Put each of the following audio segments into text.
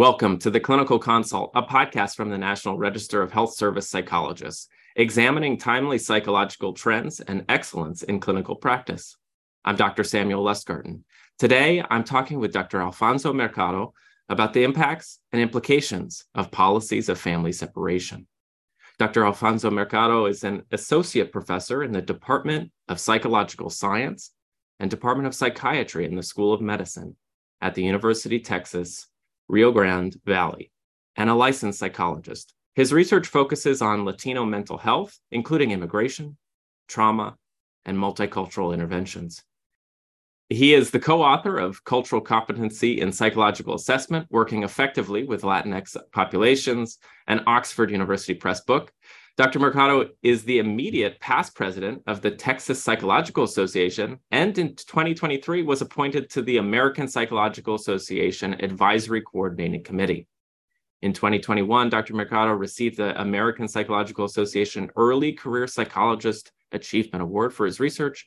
Welcome to the Clinical Consult, a podcast from the National Register of Health Service Psychologists, examining timely psychological trends and excellence in clinical practice. I'm Dr. Samuel Lustgarten. Today, I'm talking with Dr. Alfonso Mercado about the impacts and implications of policies of family separation. Dr. Alfonso Mercado is an associate professor in the Department of Psychological Science and Department of Psychiatry in the School of Medicine at the University Texas Rio Grande Valley, and a licensed psychologist. His research focuses on Latino mental health, including immigration, trauma, and multicultural interventions. He is the co author of Cultural Competency in Psychological Assessment, Working Effectively with Latinx Populations, an Oxford University Press book. Dr. Mercado is the immediate past president of the Texas Psychological Association and in 2023 was appointed to the American Psychological Association Advisory Coordinating Committee. In 2021, Dr. Mercado received the American Psychological Association Early Career Psychologist Achievement Award for his research,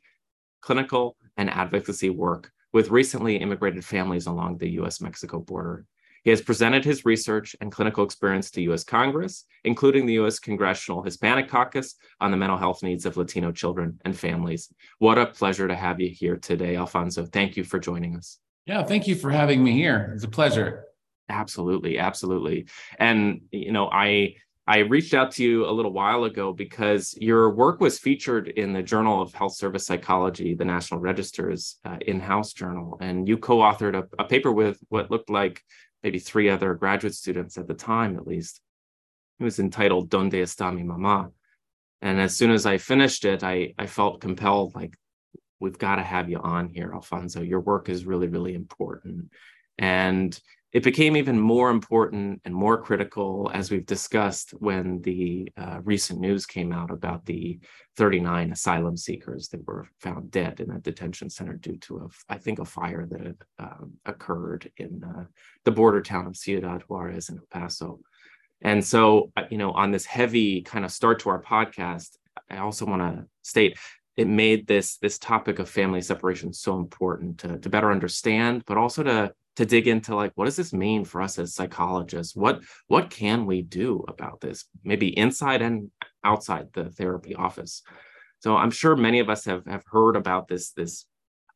clinical, and advocacy work with recently immigrated families along the US Mexico border. He has presented his research and clinical experience to U.S. Congress, including the U.S. Congressional Hispanic Caucus on the mental health needs of Latino children and families. What a pleasure to have you here today, Alfonso. Thank you for joining us. Yeah, thank you for having me here. It's a pleasure. Absolutely, absolutely. And you know, I I reached out to you a little while ago because your work was featured in the Journal of Health Service Psychology, the National Register's uh, in-house journal, and you co-authored a, a, paper with what looked like maybe three other graduate students at the time, at least. It was entitled Donde está mi mamá? And as soon as I finished it, I, I felt compelled, like, we've got to have you on here, Alfonso. Your work is really, really important. And it became even more important and more critical, as we've discussed, when the uh, recent news came out about the 39 asylum seekers that were found dead in a detention center due to, a, I think, a fire that had um, occurred in uh, the border town of Ciudad Juarez in El Paso. And so, uh, you know, on this heavy kind of start to our podcast, I also want to state it made this this topic of family separation so important to, to better understand, but also to to dig into like what does this mean for us as psychologists? What what can we do about this maybe inside and outside the therapy office? So i'm sure many of us have have heard about this this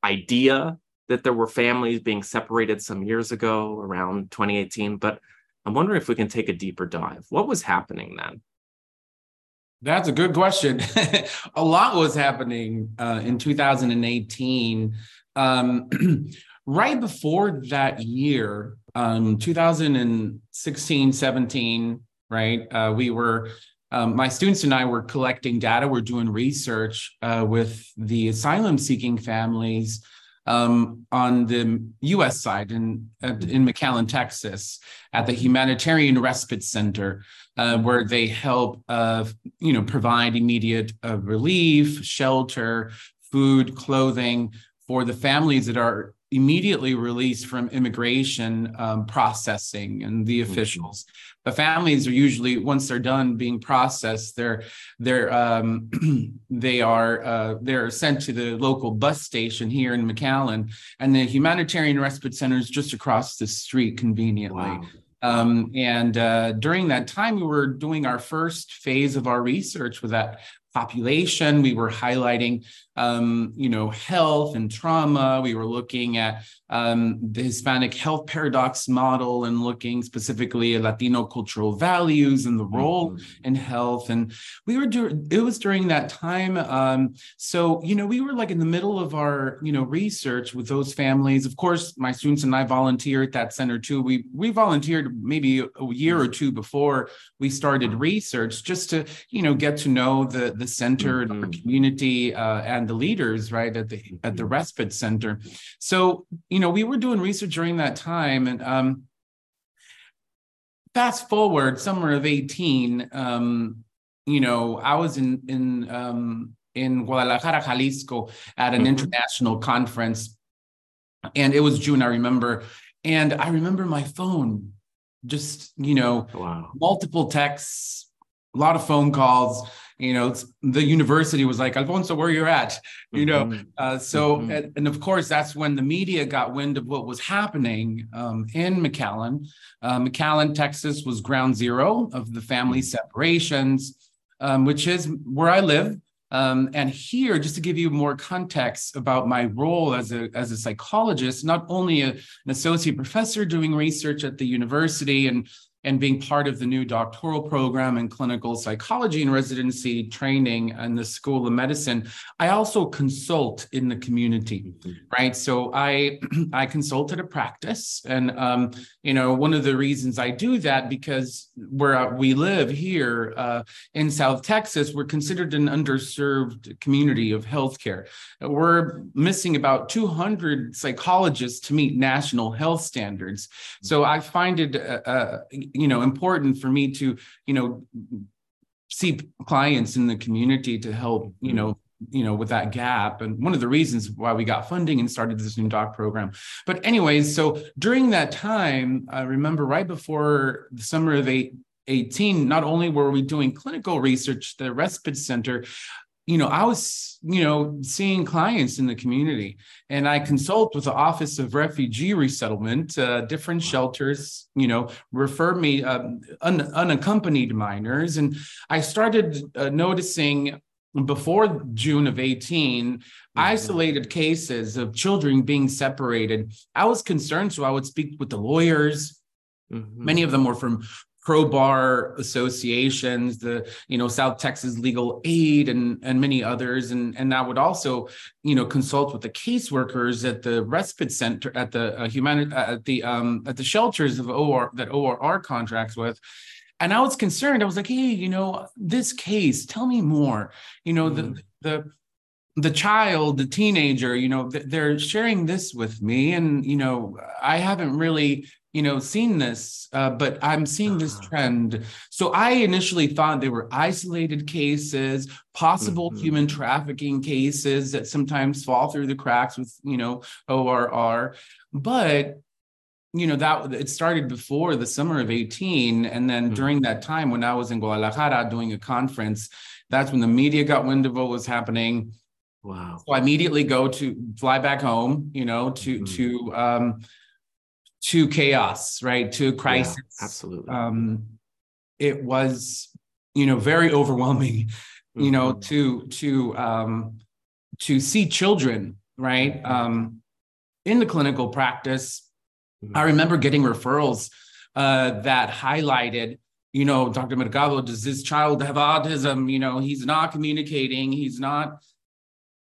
idea that there were families being separated some years ago around 2018 but i'm wondering if we can take a deeper dive. What was happening then? That's a good question. A lot was happening uh, in 2018 um, right before that year, um, 2016, 17, right? Uh, we were, um, my students and I were collecting data. We're doing research uh, with the asylum seeking families um, on the US side in, in McAllen, Texas, at the Humanitarian Respite Center, uh, where they help, uh, you know, provide immediate uh, relief, shelter, food, clothing for the families that are immediately released from immigration um, processing and the mm-hmm. officials. The families are usually once they're done being processed, they're they're um, they are uh, they're sent to the local bus station here in McAllen, and the humanitarian respite center is just across the street conveniently. Wow. Um, and uh, during that time, we were doing our first phase of our research with that population. We were highlighting, um, you know, health and trauma. We were looking at um, the Hispanic health paradox model and looking specifically at Latino cultural values and the role mm-hmm. in health. And we were doing, it was during that time. Um, so, you know, we were like in the middle of our, you know, research with those families. Of course, my students and I volunteer at that center too. We, we volunteered maybe a year or two before we started research just to, you know, get to know the, the center mm-hmm. our community uh, and the leaders, right, at the, at the mm-hmm. respite center. So, you know, we were doing research during that time, and um, fast forward, summer of eighteen. Um, you know, I was in in um, in Guadalajara, Jalisco, at an mm-hmm. international conference, and it was June. I remember, and I remember my phone just you know Wow. multiple texts, a lot of phone calls. You know, it's, the university was like, Alfonso, where you're at, you know. Mhm. Uh, so, Mhm. and, and of course, that's when the media got wind of what was happening um, in McAllen. Uh, McAllen, Texas, was ground zero of the family separations, um, which is where I live. Um, and here, just to give you more context about my role as a as a psychologist, not only a, an associate professor doing research at the university and and being part of the new doctoral program in clinical psychology and residency training in the School of Medicine, I also consult in the community, Mhm. right? So I I consult at a practice, and um, you know one of the reasons I do that because where we live here uh, in South Texas, we're considered an underserved community of healthcare. We're missing about 200 psychologists to meet national health standards. So I find it, uh, uh, you know, important for me to, you know, see clients in the community to help, you mm-hmm. know, you know, with that gap. And one of the reasons why we got funding and started this new doc program. But anyways, so during that time, I remember right before the summer of eight, 18, not only were we doing clinical research, the respite center, you know, I was, you know, seeing clients in the community and I consult with the Office of Refugee Resettlement, uh, different shelters, you know, refer me um, un- unaccompanied minors. And I started uh, noticing before June of 18, isolated cases of children being separated. I was concerned, so I would speak with the lawyers. Mhm. Many of them were from ProBAR associations, the you know South Texas Legal Aid, and and many others, and and I would also you know consult with the caseworkers at the respite center at the uh, humani- uh, at the um at the shelters of OR that ORR contracts with. And I was concerned. I was like, "Hey, you know, this case. Tell me more. You know, the Mm. the the child, the teenager, you know, they're sharing this with me, and you know, I haven't really, you know, seen this, uh, but I'm seeing this Ah. trend. So I initially thought they were isolated cases, possible Mhm. human trafficking cases that sometimes fall through the cracks with, you know, ORR, but you know that it started before the summer of 18 and then Mhm. during that time when i was in guadalajara doing a conference that's when the media got wind of what was happening Wow. so I immediately go to fly back home, you know, to Mhm. to um to chaos, right? To crisis. Yeah, absolutely. Um it was, you know, very overwhelming, you know, Mhm. to to um to see children, right? Um in the clinical practice. Mhm. I remember getting referrals uh that highlighted you know, Dr. Mercado, does this child have autism? You know, he's not communicating, he's not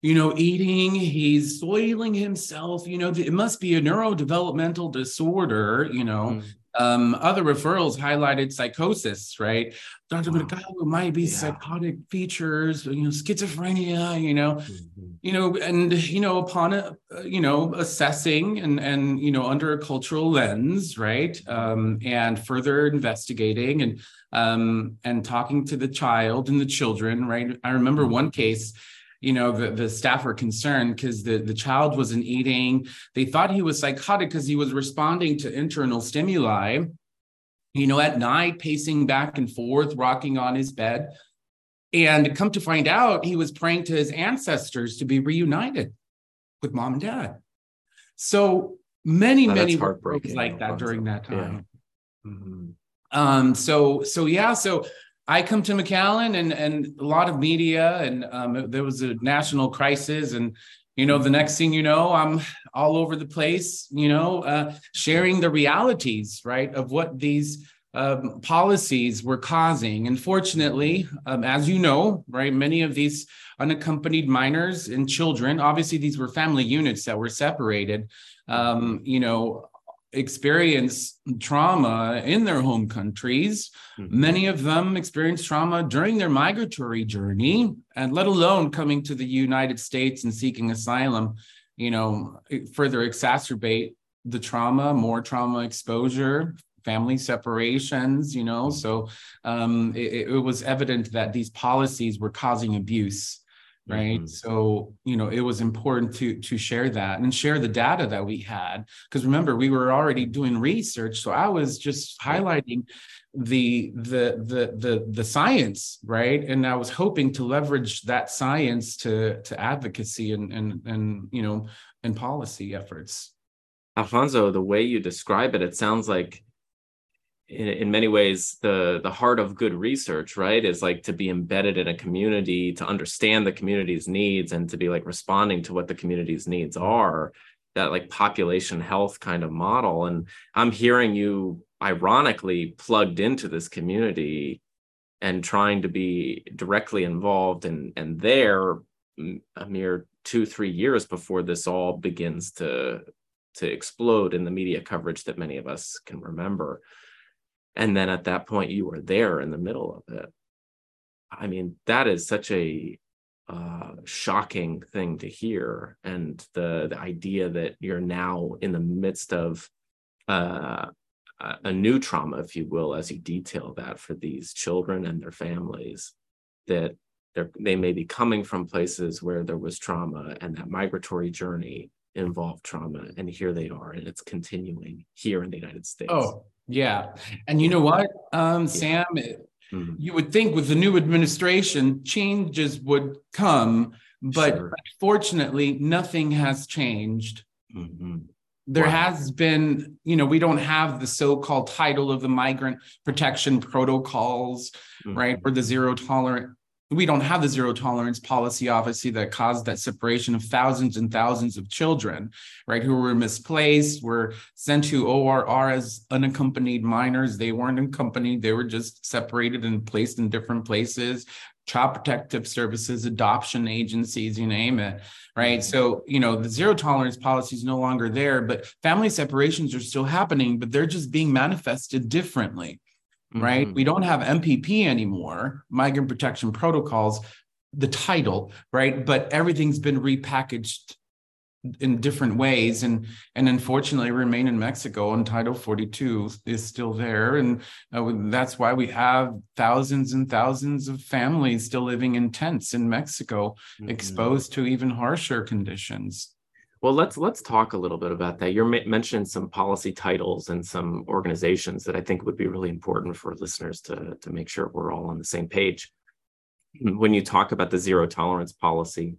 you know, eating, he's soiling himself, you know, it must be a neurodevelopmental disorder, you know. Mhm. Um, other referrals highlighted psychosis, right? Dr. Wow. Mercado might be Yeah. psychotic features, you know, schizophrenia, you know, Mhm. you know, and you know, upon a, uh, you know, assessing and and you know, under a cultural lens, right, um, and further investigating and um, and talking to the child and the children, right. I remember one case you know the, the staff were concerned because the, the child wasn't eating. They thought he was psychotic because he was responding to internal stimuli you know at night pacing back and forth rocking on his bed. And come to find out he was praying to his ancestors to be reunited with mom and dad. So many that's many heartbreaking, referrals like that during that Yeah. time. Mhm. um so so yeah so i come to mcallen and and a lot of media and um there was a national crisis and you know the next thing you know i'm all over the place you know uh sharing the realities right of what these um, policies were causing. Unfortunately um, as you know right many of these unaccompanied minors and children obviously these were family units that were separated um, you know experience trauma in their home countries. Mhm. Many of them experience trauma during their migratory journey, and let alone coming to the United States and seeking asylum, you know, further exacerbate the trauma, more trauma exposure, family separations, you know. So um, it, it was evident that these policies were causing abuse. Right? Mm-hmm. so you know it was important to to share that and share the data that we had because remember we were already doing research so i was just highlighting the the the the the science right? And i was hoping to leverage that science to to advocacy and and and you know and policy efforts. Alfonso the way you describe it it sounds like in, in many ways the the heart of good research right is like to be embedded in a community to understand the community's needs and to be like responding to what the community's needs are that like population health kind of model. And i'm hearing you ironically plugged into this community and trying to be directly involved and and there a mere two three years before this all begins to to explode in the media coverage that many of us can remember and then at that point you were there in the middle of it. I mean that is such a uh, shocking thing to hear. And the the idea that you're now in the midst of uh, a new trauma if you will as you detail that for these children and their families that they they may be coming from places where there was trauma and that migratory journey involved trauma and here they are and it's continuing here in the united states. Oh yeah. And you know what, um, Sam, it, mm-hmm. you would think with the new administration, changes would come, but sure. fortunately, nothing has changed. Mm-hmm. There wow. has been, you know, we don't have the so called title of the migrant protection protocols, mm-hmm. right? Or the zero tolerant we don't have the zero tolerance policy, obviously, that caused that separation of thousands and thousands of children, right, who were misplaced, were sent to ORR as unaccompanied minors. They weren't accompanied, they were just separated and placed in different places. Child protective services, adoption agencies, you name it, right? So, you know, the zero tolerance policy is no longer there, but family separations are still happening, but they're just being manifested differently right? Mm-hmm. We don't have MPP anymore, migrant protection protocols, the title, right? But everything's been repackaged in different ways and and unfortunately remain in mexico and title 42 is still there and uh, that's why we have thousands and thousands of families still living in tents in mexico mm-hmm. exposed to even harsher conditions well, let's let's talk a little bit about that. You're mentioning some policy titles and some organizations that I think would be really important for listeners to to make sure we're all on the same page. When you talk about the zero tolerance policy,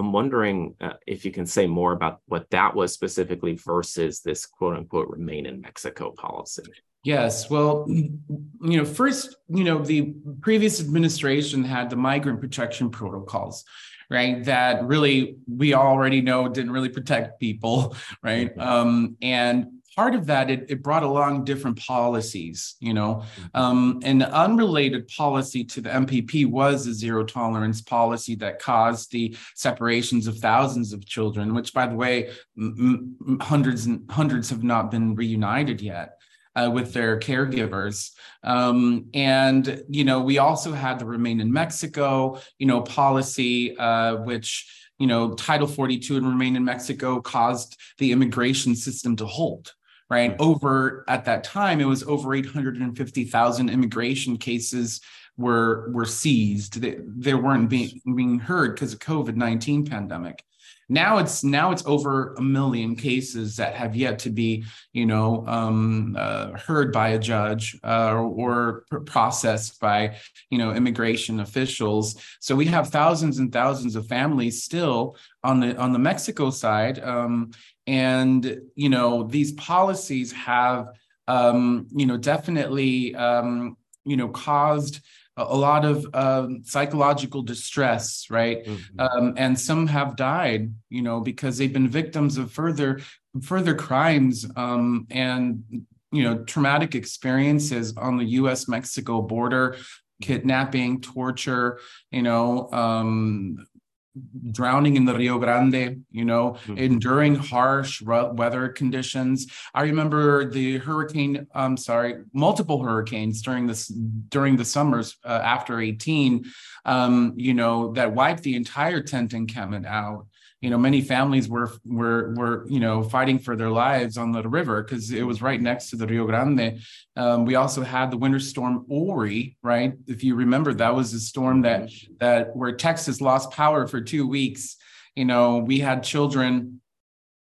I'm wondering uh, if you can say more about what that was specifically versus this quote unquote remain in Mexico policy. Yes. Well, you know, first, you know, the previous administration had the migrant protection protocols, right? That really we already know didn't really protect people, right? Mm-hmm. Um, and part of that it, it brought along different policies you know mm-hmm. um, an unrelated policy to the mpp was a zero tolerance policy that caused the separations of thousands of children which by the way m- m- hundreds and hundreds have not been reunited yet uh, with their caregivers. Um, and, you know, we also had the Remain in Mexico, you know, policy, uh, which, you know, Title 42 and Remain in Mexico caused the immigration system to halt right? Over at that time, it was over 850,000 immigration cases were were seized. They, they weren't being being heard because of COVID 19 pandemic. Now it's now it's over a million cases that have yet to be, you know, um, uh, heard by a judge uh, or processed by, you know, immigration officials. So we have thousands and thousands of families still on the on the Mexico side, um, and you know these policies have, um, you know, definitely, um, you know, caused a lot of um, psychological distress, right? Mm-hmm. Um, and some have died, you know, because they've been victims of further further crimes um, and you know traumatic experiences on the U.S. Mexico border, kidnapping, torture, you know, um, drowning in the Rio Grande, you know, mm-hmm. enduring harsh weather conditions. I remember the hurricane, I'm sorry, multiple hurricanes during this during the summers uh, after 18, um, you know, that wiped the entire tent encampment out you know many families were were were you know fighting for their lives on the river because it was right next to the rio grande. Um, we also had the winter storm Uri right? If you remember that was a storm that that where texas lost power for two weeks. You know we had children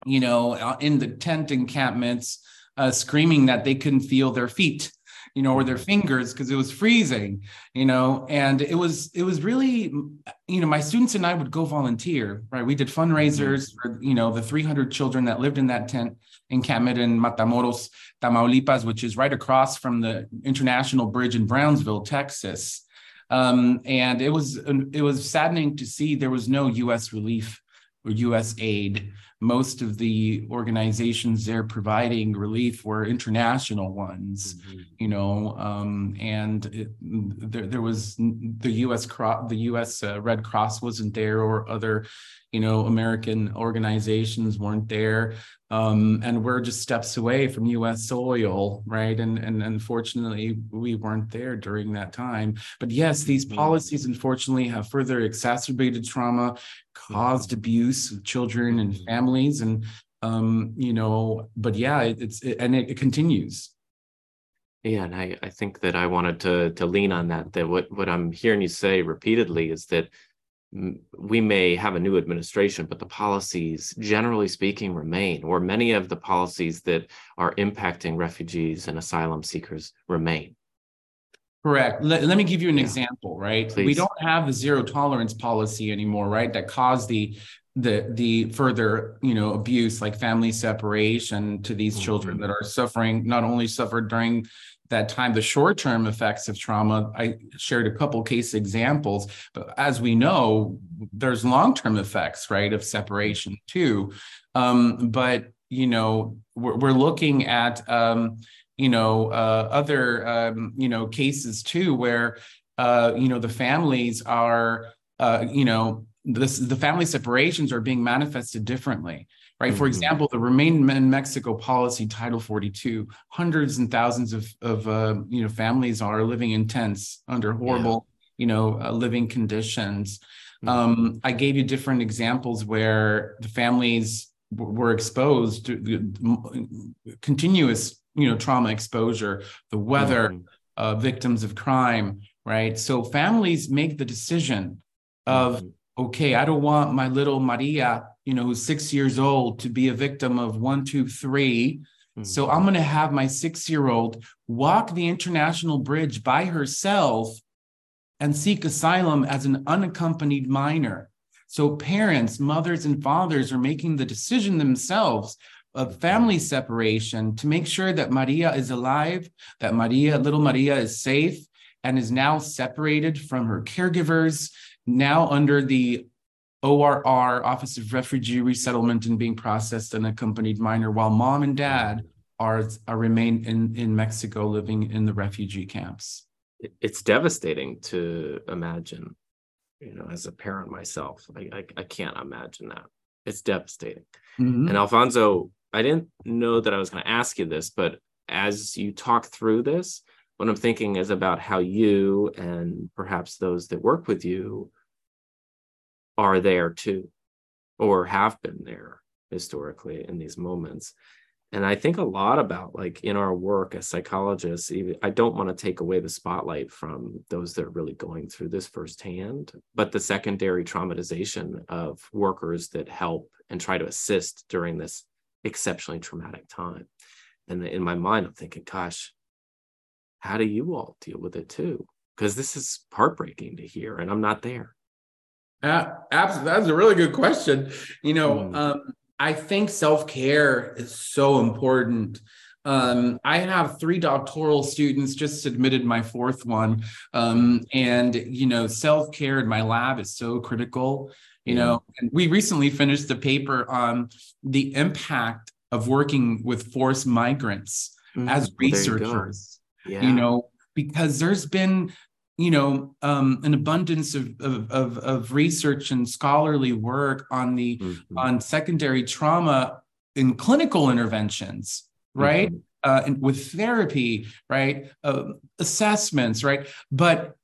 you know in the tent encampments uh, screaming that they couldn't feel their feet you know, or their fingers because it was freezing, you know, and it was it was really, you know, my students and I would go volunteer, right? We did fundraisers mm-hmm. for, you know, the 300 children that lived in that tent encampment in Matamoros, Tamaulipas, which is right across from the International Bridge in Brownsville, Texas. Um, and it was it was saddening to see there was no U.S. relief U.S. aid most of the organizations there providing relief were international ones, mm-hmm. you know, um, and it, there, there was the U.S. Cro- the U.S. Uh, Red Cross wasn't there, or other, you know, American organizations weren't there, um, and we're just steps away from U.S. soil, right? And and unfortunately, we weren't there during that time. But yes, these mm-hmm. policies unfortunately have further exacerbated trauma, caused abuse of children and mm-hmm. families, and um, you know. But yeah, it, it's it, and it, it continues. Yeah, and I, I think that I wanted to to lean on that. That what what I'm hearing you say repeatedly is that we may have a new administration, but the policies, generally speaking, remain, or many of the policies that are impacting refugees and asylum seekers remain. Correct. Let, let me give you an yeah. example, right? Please. We don't have the zero tolerance policy anymore, right? That caused the the the further you know abuse like family separation to these mm-hmm. children that are suffering not only suffered during that time the short-term effects of trauma i shared a couple case examples but as we know there's long-term effects right of separation too um, but you know we're, we're looking at um, you know uh, other um, you know cases too where uh, you know the families are uh, you know this the family separations are being manifested differently right? Mm-hmm. For example, the Remain in Mexico policy, Title 42, hundreds and thousands of, of uh, you know, families are living in tents under horrible, yeah. you know, uh, living conditions. Mm-hmm. Um, I gave you different examples where the families w- were exposed to continuous, you know, trauma exposure, the weather, mm-hmm. uh, victims of crime, right? So families make the decision of, mm-hmm. Okay, I don't want my little Maria you know, who's six years old to be a victim of one, two, three. Mm-hmm. So I'm going to have my six year old walk the international bridge by herself and seek asylum as an unaccompanied minor. So parents, mothers, and fathers are making the decision themselves of family separation to make sure that Maria is alive, that Maria, little Maria, is safe and is now separated from her caregivers, now under the ORR, Office of Refugee Resettlement and being processed an accompanied minor, while mom and dad are, are remain in, in Mexico living in the refugee camps. It's devastating to imagine, you know, as a parent myself, I, I, I can't imagine that. It's devastating. Mm-hmm. And Alfonso, I didn't know that I was going to ask you this, but as you talk through this, what I'm thinking is about how you and perhaps those that work with you are there too, or have been there historically in these moments. And I think a lot about like in our work as psychologists, even I don't want to take away the spotlight from those that are really going through this firsthand, but the secondary traumatization of workers that help and try to assist during this exceptionally traumatic time. And in my mind, I'm thinking, gosh, how do you all deal with it too? Because this is heartbreaking to hear, and I'm not there. Uh, absolutely. That's a really good question. You know, mm. um, I think self care is so important. Um, I have three doctoral students, just submitted my fourth one. Um, and, you know, self care in my lab is so critical. You know, and we recently finished the paper on the impact of working with forced migrants mm, as researchers. You, yeah. you know, because there's been you know um, an abundance of, of, of, of, research and scholarly work on the mm-hmm. on secondary trauma in clinical interventions right mm-hmm. uh, and with therapy right uh, assessments right but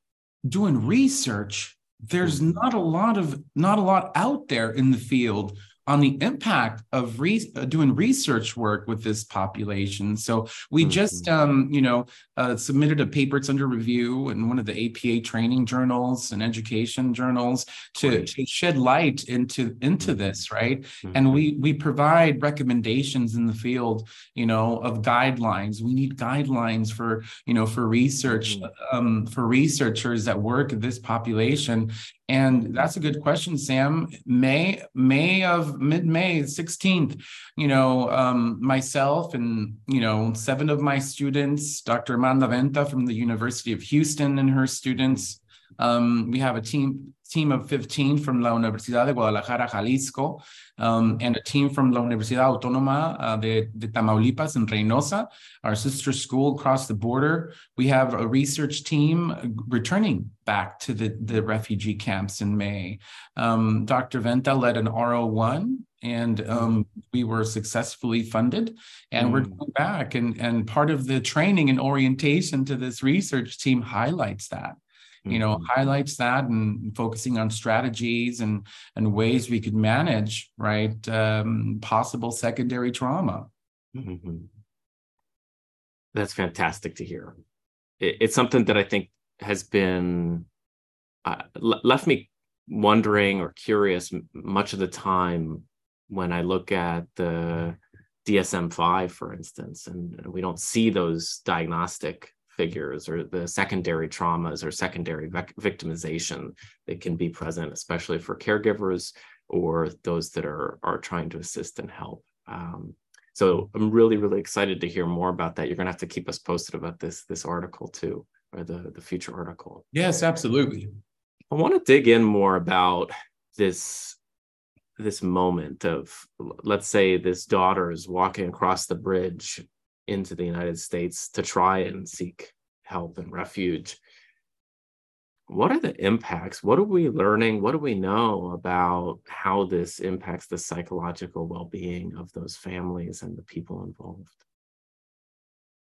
doing research there's not a lot of not a lot out there in the field on the impact of re- uh, doing research work with this population. So we mm-hmm. just, um, you know, uh, submitted a paper. It's under review in one of the APA training journals and education journals to, right. to shed light into into mm-hmm. this, right? Mm-hmm. And we we provide recommendations in the field, you know, of guidelines. We need guidelines for you know for research mm-hmm. um, for researchers that work this population and that's a good question, Sam. May May of mid May 16th, you know, um, myself and you know seven of my students, Dr. Amanda Venta from the University of Houston and her students. Um, we have a team team of 15 from la Universidad de Guadalajara, Jalisco, um, and a team from la Universidad Autónoma uh, de, de, Tamaulipas in Reynosa, our sister school across the border. We have a research team returning back to the, the refugee camps in May. Um, Dr. Venta led an R01 and um, we were successfully funded and mm. we're going back and, and part of the training and orientation to this research team highlights that you know mm-hmm. highlights that and focusing on strategies and and ways we could manage right um, possible secondary trauma mm-hmm. that's fantastic to hear it, it's something that i think has been uh, left me wondering or curious much of the time when i look at the dsm-5 for instance and we don't see those diagnostic figures or the secondary traumas or secondary victimization that can be present, especially for caregivers or those that are are trying to assist and help. Um, so I'm really really excited to hear more about that. You're going to have to keep us posted about this this article too, or the the future article. Yes, absolutely. I want to dig in more about this this moment of let's say this daughter is walking across the bridge into the United States to try and seek help and refuge. What are the impacts? What are we learning? What do we know about how this impacts the psychological well being of those families and the people involved?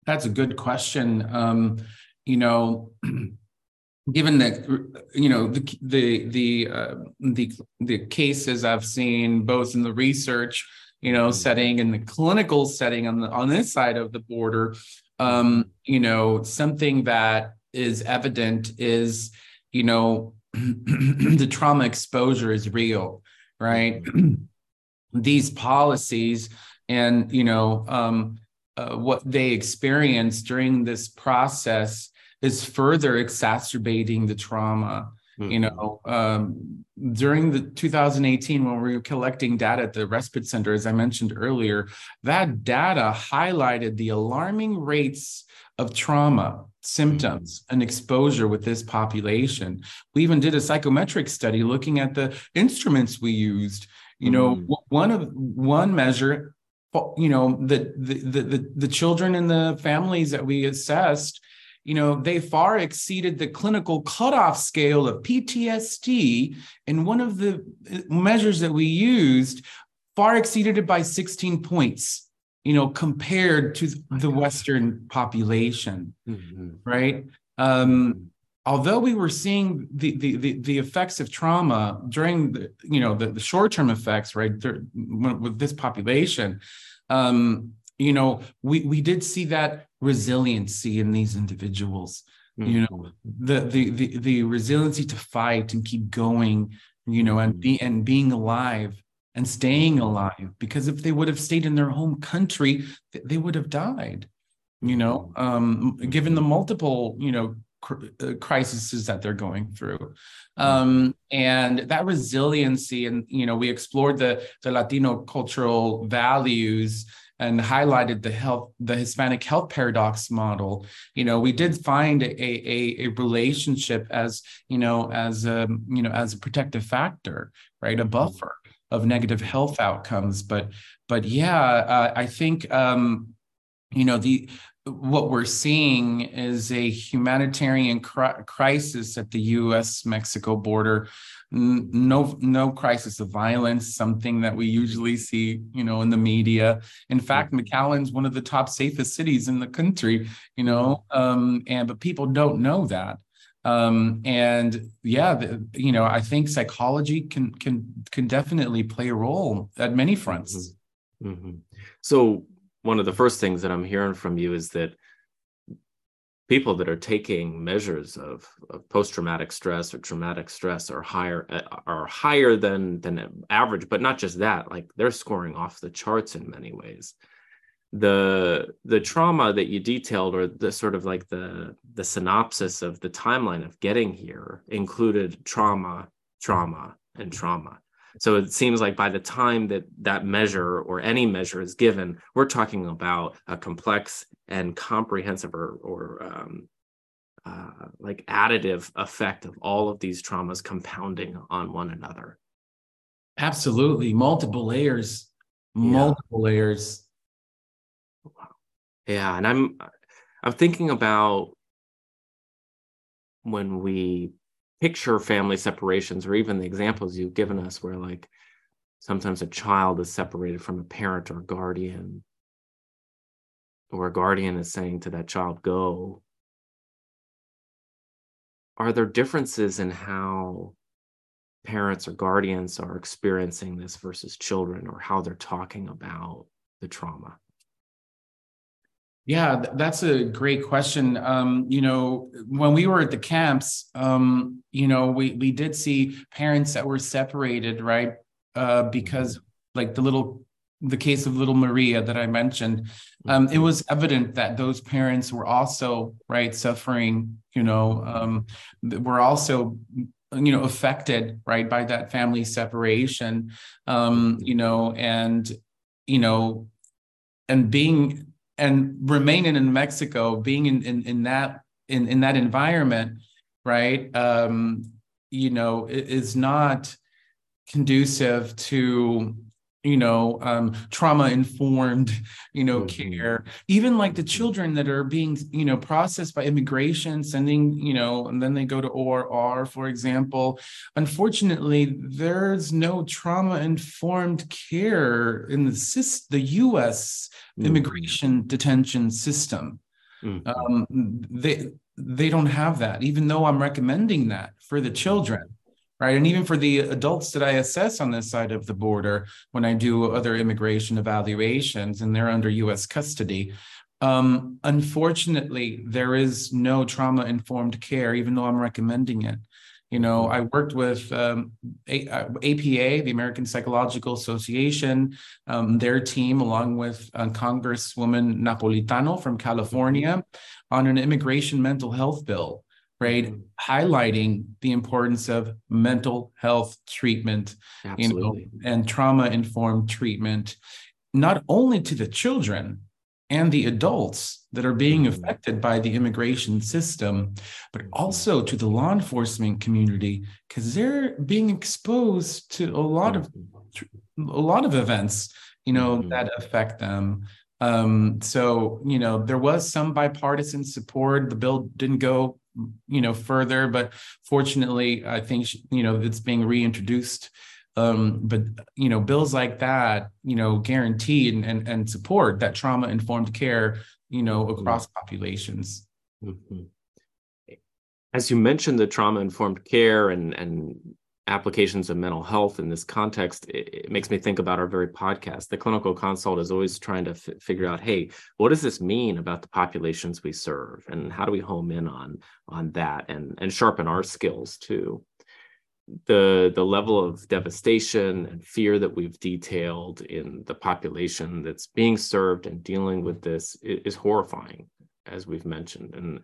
That's a good question. Um, you know, given that you know the the the uh, the the cases I've seen both in the research you know, mm-hmm. setting and the clinical setting on the on this side of the border. Um, mm-hmm. you know, something that is evident is, you know, the trauma exposure is real, right? Mm-hmm. These policies and you know um, uh, what they experience during this process is further exacerbating the trauma Mm-hmm. You know, um, during the 2018, when we were collecting data at the respite center, as I mentioned earlier, that data highlighted the alarming rates of trauma symptoms mm-hmm. and exposure with this population. We even did a psychometric study looking at the instruments we used. You know, mm. one of one measure, you know, the, the the the the children and the families that we assessed you know, they far exceeded the clinical cutoff scale of PTSD. And one of the uh, measures that we used far exceeded it by 16 points, you know, compared to the Western population, mm-hmm. right? Um, although we were seeing the, the, the, the, effects of trauma during the, you know, the, the short-term effects, right, with this population, um, you know, we, we did see that resiliency in these individuals mm-hmm. you know the, the the the resiliency to fight and keep going you know and be and being alive and staying alive because if they would have stayed in their home country they would have died you know mm-hmm. um given the multiple you know uh, crises that they're going through mm-hmm. um, and that resiliency and you know we explored the the latino cultural values and highlighted the health, the Hispanic health paradox model. You know, we did find a, a, a relationship as, you know, as a, you know, as a protective factor, right? A mm-hmm. buffer of negative health outcomes. But, but yeah, uh, I think, um, you know, the, what we're seeing is a humanitarian cri- crisis at the US Mexico border no no crisis of violence something that we usually see you know in the media in fact mcallen's one of the top safest cities in the country you know um and but people don't know that Um, and yeah, the, you know, I think psychology can can can definitely play a role at many fronts. Mm-hmm. Mm-hmm. So one of the first things that I'm hearing from you is that people that are taking measures of, of post-traumatic stress or traumatic stress are higher uh, are higher than than average but not just that like they're scoring off the charts in many ways. The the trauma that you detailed or the sort of like the the synopsis of the timeline of getting here included trauma trauma and trauma so it seems like by the time that that measure or any measure is given, we're talking about a complex and comprehensive or, or um, uh, like additive effect of all of these traumas compounding on one another. Absolutely. Multiple layers, multiple yeah. layers. Yeah. And I'm, I'm thinking about when we picture family separations or even the examples you've given us where like sometimes a child is separated from a parent or guardian or a guardian is saying to that child go. Are there differences in how parents or guardians are experiencing this versus children or how they're talking about the trauma yeah, that's a great question. Um, you know, when we were at the camps, um, you know, we we did see parents that were separated, right? Uh, because like the little the case of little Maria that I mentioned, um, it was evident that those parents were also right suffering. You know, um, were also you know affected right by that family separation. Um, you know, and you know, and being and remaining in Mexico, being in in, in that in, in that environment, right? Um, you know, is not conducive to you know um, trauma informed you know mm-hmm. care even like the children that are being you know processed by immigration sending you know and then they go to orr for example unfortunately there's no trauma informed care in the system, the us mm-hmm. immigration detention system mm-hmm. um, they they don't have that even though i'm recommending that for the children right? And even for the adults that I assess on this side of the border, when I do other immigration evaluations and they're under US custody, um, unfortunately, there is no trauma informed care, even though I'm recommending it. You know, I worked with um, A- APA, the American Psychological Association, um, their team, along with uh, Congresswoman Napolitano from California, on an immigration mental health bill right? Mm-hmm. Highlighting the importance of mental health treatment, Absolutely. you know, and trauma informed treatment, not only to the children and the adults that are being mm-hmm. affected by the immigration system, but mm-hmm. also to the law enforcement community because they're being exposed to a lot of a lot of events, you know, mm-hmm. that affect them. Um, so you know, there was some bipartisan support. The bill didn't go you know further but fortunately i think you know it's being reintroduced um, but you know bills like that you know guarantee and, and, and support that trauma informed care you know mm-hmm. across mm-hmm. populations mm-hmm. as you mentioned the trauma informed care and and applications of mental health in this context, it, it, makes me think about our very podcast. The clinical consult is always trying to f- figure out, hey, what does this mean about the populations we serve, and how do we home in on on that and and sharpen our skills too. The the level of devastation and fear that we've detailed in the population that's being served and dealing with this is, is horrifying, as we've mentioned, and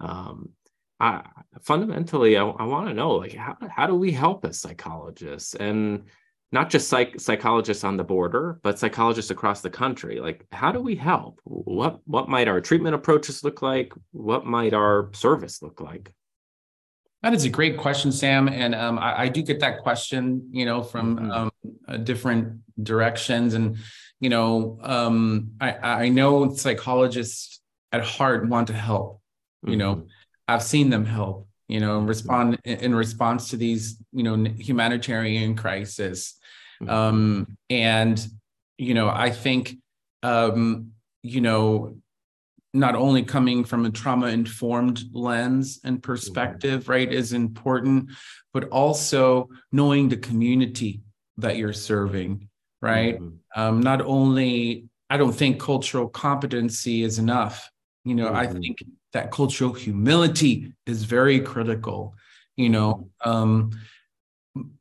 um, I, fundamentally, I, I want to know like how how do we help as psychologists and not just psych psychologists on the border, but psychologists across the country. Like, how do we help? What what might our treatment approaches look like? What might our service look like? That is a great question, Sam, and um, I, I, do get that question, you know, from mm-hmm. um, uh, different directions, and you know, um, I, I know psychologists at heart want to help, you mm-hmm. know, I've seen them help, you know, respond in response to these, you know, humanitarian crisis. Mm-hmm. Um, and, you know, I think, um, you know, not only coming from a trauma informed lens and perspective, mm-hmm. right, is important, but also knowing the community that you're serving, right? Mm-hmm. Um, not only, I don't think cultural competency is enough. You know, mm-hmm. I think that cultural humility is very critical. You know, um,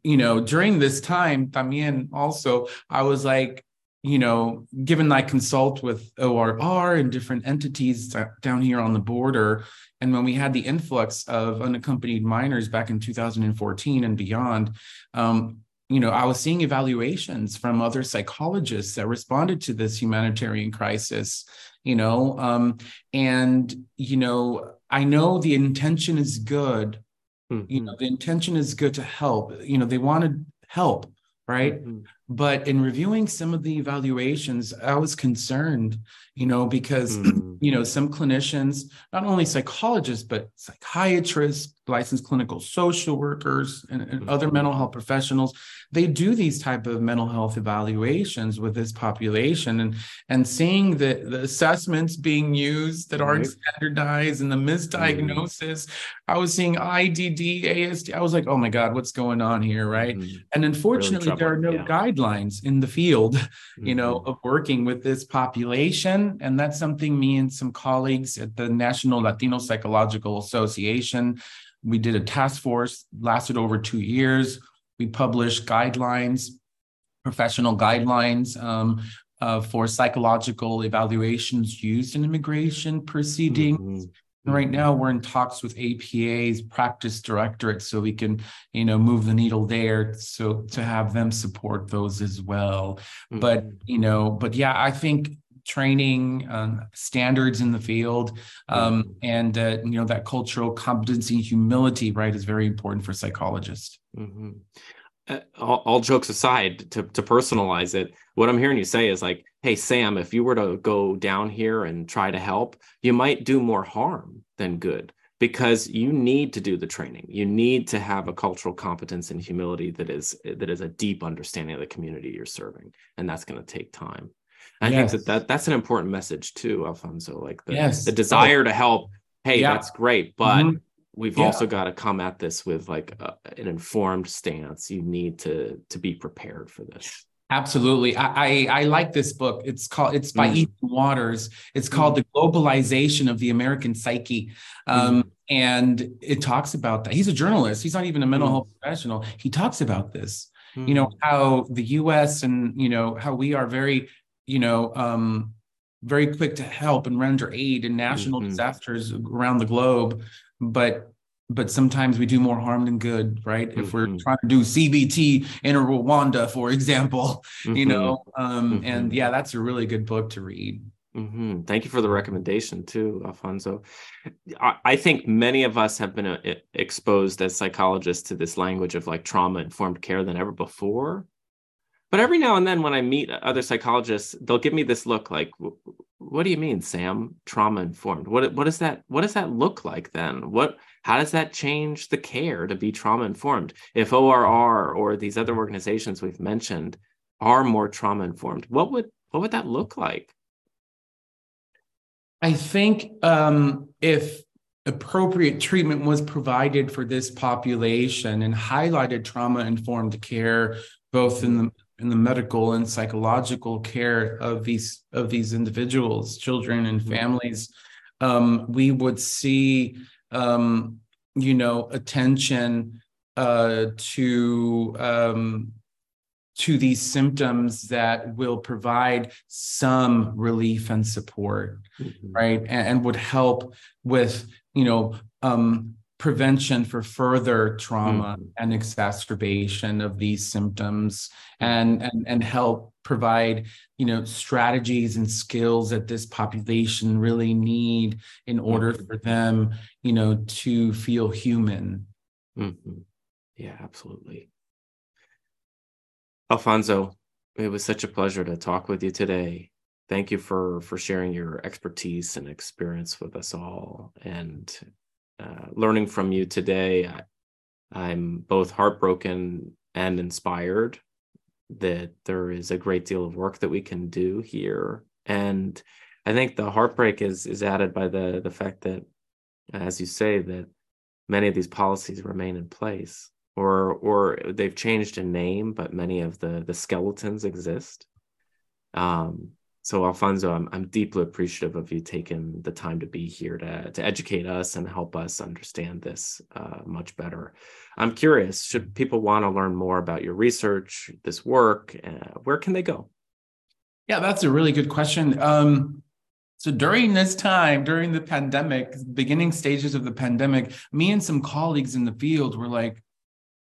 you know, during this time, también also, I was like, you know, given I consult with ORR and different entities down here on the border, and when we had the influx of unaccompanied minors back in 2014 and beyond, um, you know, I was seeing evaluations from other psychologists that responded to this humanitarian crisis, you know, um, and, you know, I know the intention is good. Mm-hmm. You know, the intention is good to help. You know, they want to help, right? Mm-hmm. But in reviewing some of the evaluations, I was concerned, you know, because, mm. you know, some clinicians, not only psychologists, but psychiatrists, licensed clinical social workers, and, and other mental health professionals, they do these type of mental health evaluations with this population and, and seeing the, the assessments being used that aren't right. standardized and the misdiagnosis. Mm. I was seeing IDD, ASD. I was like, oh my God, what's going on here, right? Mm. And unfortunately, there are no yeah. guidelines guidelines in the field, mm-hmm. you know, mm-hmm. of working with this population. And that's something me and some colleagues at the National Latino Psychological Association, we did a task force, lasted over two years. We published guidelines, professional guidelines um, uh, for psychological evaluations used in immigration proceedings. Mm-hmm right now we're in talks with APA's practice directorate so we can, you know, move the needle there so to have them support those as well. Mm-hmm. But, you know, but yeah, I think training um, standards in the field um, mm-hmm. and uh, you know that cultural competency humility right is very important for psychologists mm-hmm. Uh, all, all, jokes aside to, to personalize it what i'm hearing you say is like hey sam if you were to go down here and try to help you might do more harm than good because you need to do the training you need to have a cultural competence and humility that is that is a deep understanding of the community you're serving and that's going to take time i yes. think that, that that's an important message too alfonso like the, yes. the desire to help hey yeah. that's great but mm-hmm. We've yeah. also got to come at this with like a, an informed stance you need to to be prepared for this Absolutely. I, I, I like this book. It's called it's by mm. Ethan Watters. It's called mm. The Globalization of the American Psyche. Um, mm. and it talks about that. He's a journalist. He's not even a mental mm. health professional. He talks about this. You know, mm. how the US and you know how we are very, you know, um, very quick to help and render aid in national mm-hmm. disasters around the globe. But but sometimes we do more harm than good, right? Mm-hmm. If we're mm-hmm. trying to do CBT in Rwanda, for example, mm-hmm. you know, um, mm-hmm. and yeah, that's a really good book to read. Mm-hmm. Thank you for the recommendation too, Alfonso. I, I think many of us have been uh, exposed as psychologists to this language of like trauma informed care than ever before. But every now and then, when I meet other psychologists, they'll give me this look like, "What do you mean, Sam? Trauma informed? What what does that what does that look like then? What how does that change the care to be trauma informed? If ORR or these other organizations we've mentioned are more trauma informed, what would what would that look like? I think um, if appropriate treatment was provided for this population and highlighted trauma informed care both in the in the medical and psychological care of these of these individuals children and mm-hmm. families um, we would see um, you know, attention uh, to um, to these symptoms that will provide some relief and support, mm-hmm. right, and, and, would help with you know um, prevention for further trauma mm-hmm. and exacerbation of these symptoms, and and and help provide you know strategies and skills that this population really need in order mm-hmm. for them you know to feel human mm-hmm. yeah absolutely alfonso it was such a pleasure to talk with you today thank you for for sharing your expertise and experience with us all and uh, learning from you today I, i'm both heartbroken and inspired that there is a great deal of work that we can do here. And I think the heartbreak is is added by the the fact that, as you say, that many of these policies remain in place, or or they've changed in name, but many of the the skeletons exist. Um, so Alfonso, I'm I'm deeply appreciative of you taking the time to be here to to educate us and help us understand this uh, much better. I'm curious, should people want to learn more about your research, this work, uh, where can they go? Yeah, that's a really good question. Um, so during this time, during the pandemic, beginning stages of the pandemic, me and some colleagues in the field were like,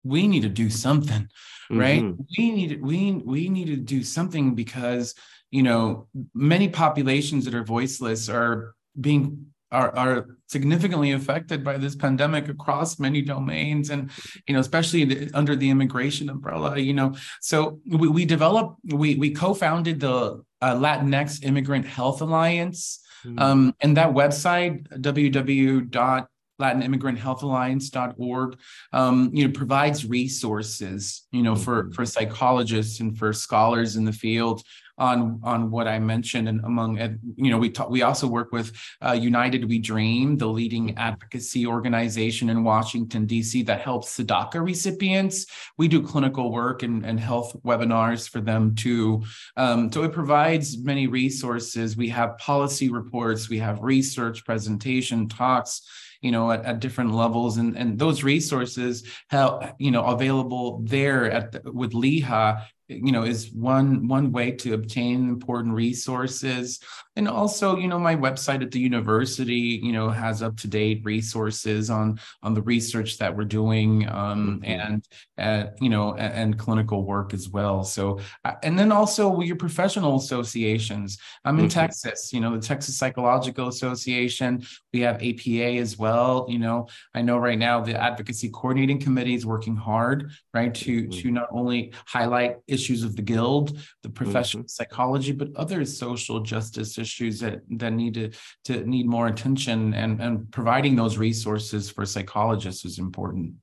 we need to do something, right? Mm-hmm. We need we we need to do something because you know, many populations that are voiceless are being are, are significantly affected by this pandemic across many domains and you know especially the, under the immigration umbrella you know so we, we developed we we co-founded the uh, latinx immigrant health alliance mm-hmm. um, and that website www latinimmigrant.healthalliance.org um, you know provides resources you know for mm-hmm. for psychologists and for scholars in the field on on what I mentioned, and among you know we talk, we also work with uh, United We Dream, the leading advocacy organization in Washington D.C. that helps DACA recipients. We do clinical work and, and health webinars for them too. Um, so it provides many resources. We have policy reports, we have research, presentation, talks you know at, at different levels. And and those resources help you know available there at the, with LIHA you know is one one way to obtain important resources and also you know my website at the university you know has up to date resources on on the research that we're doing um, mm-hmm. and uh, you know and, and, clinical work as well so uh, and then also your professional associations i'm in mm-hmm. texas you know the texas psychological association we have apa as well you know i know right now the advocacy coordinating committee is working hard right to mm-hmm. to not only highlight issues of the guild the professional mm-hmm. psychology but other social justice issues that that need to to need more attention and and providing those resources for psychologists is important.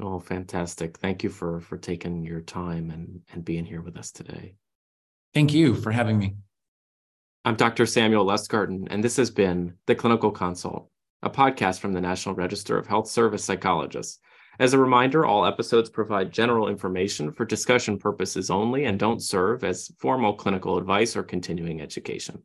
Oh fantastic. Thank you for for taking your time and and being here with us today. Thank you for having me. I'm dr samuel lustgarten and this has been the clinical consult a podcast from the national register of health service psychologists as a reminder, all episodes provide general information for discussion purposes only and don't serve as formal clinical advice or continuing education.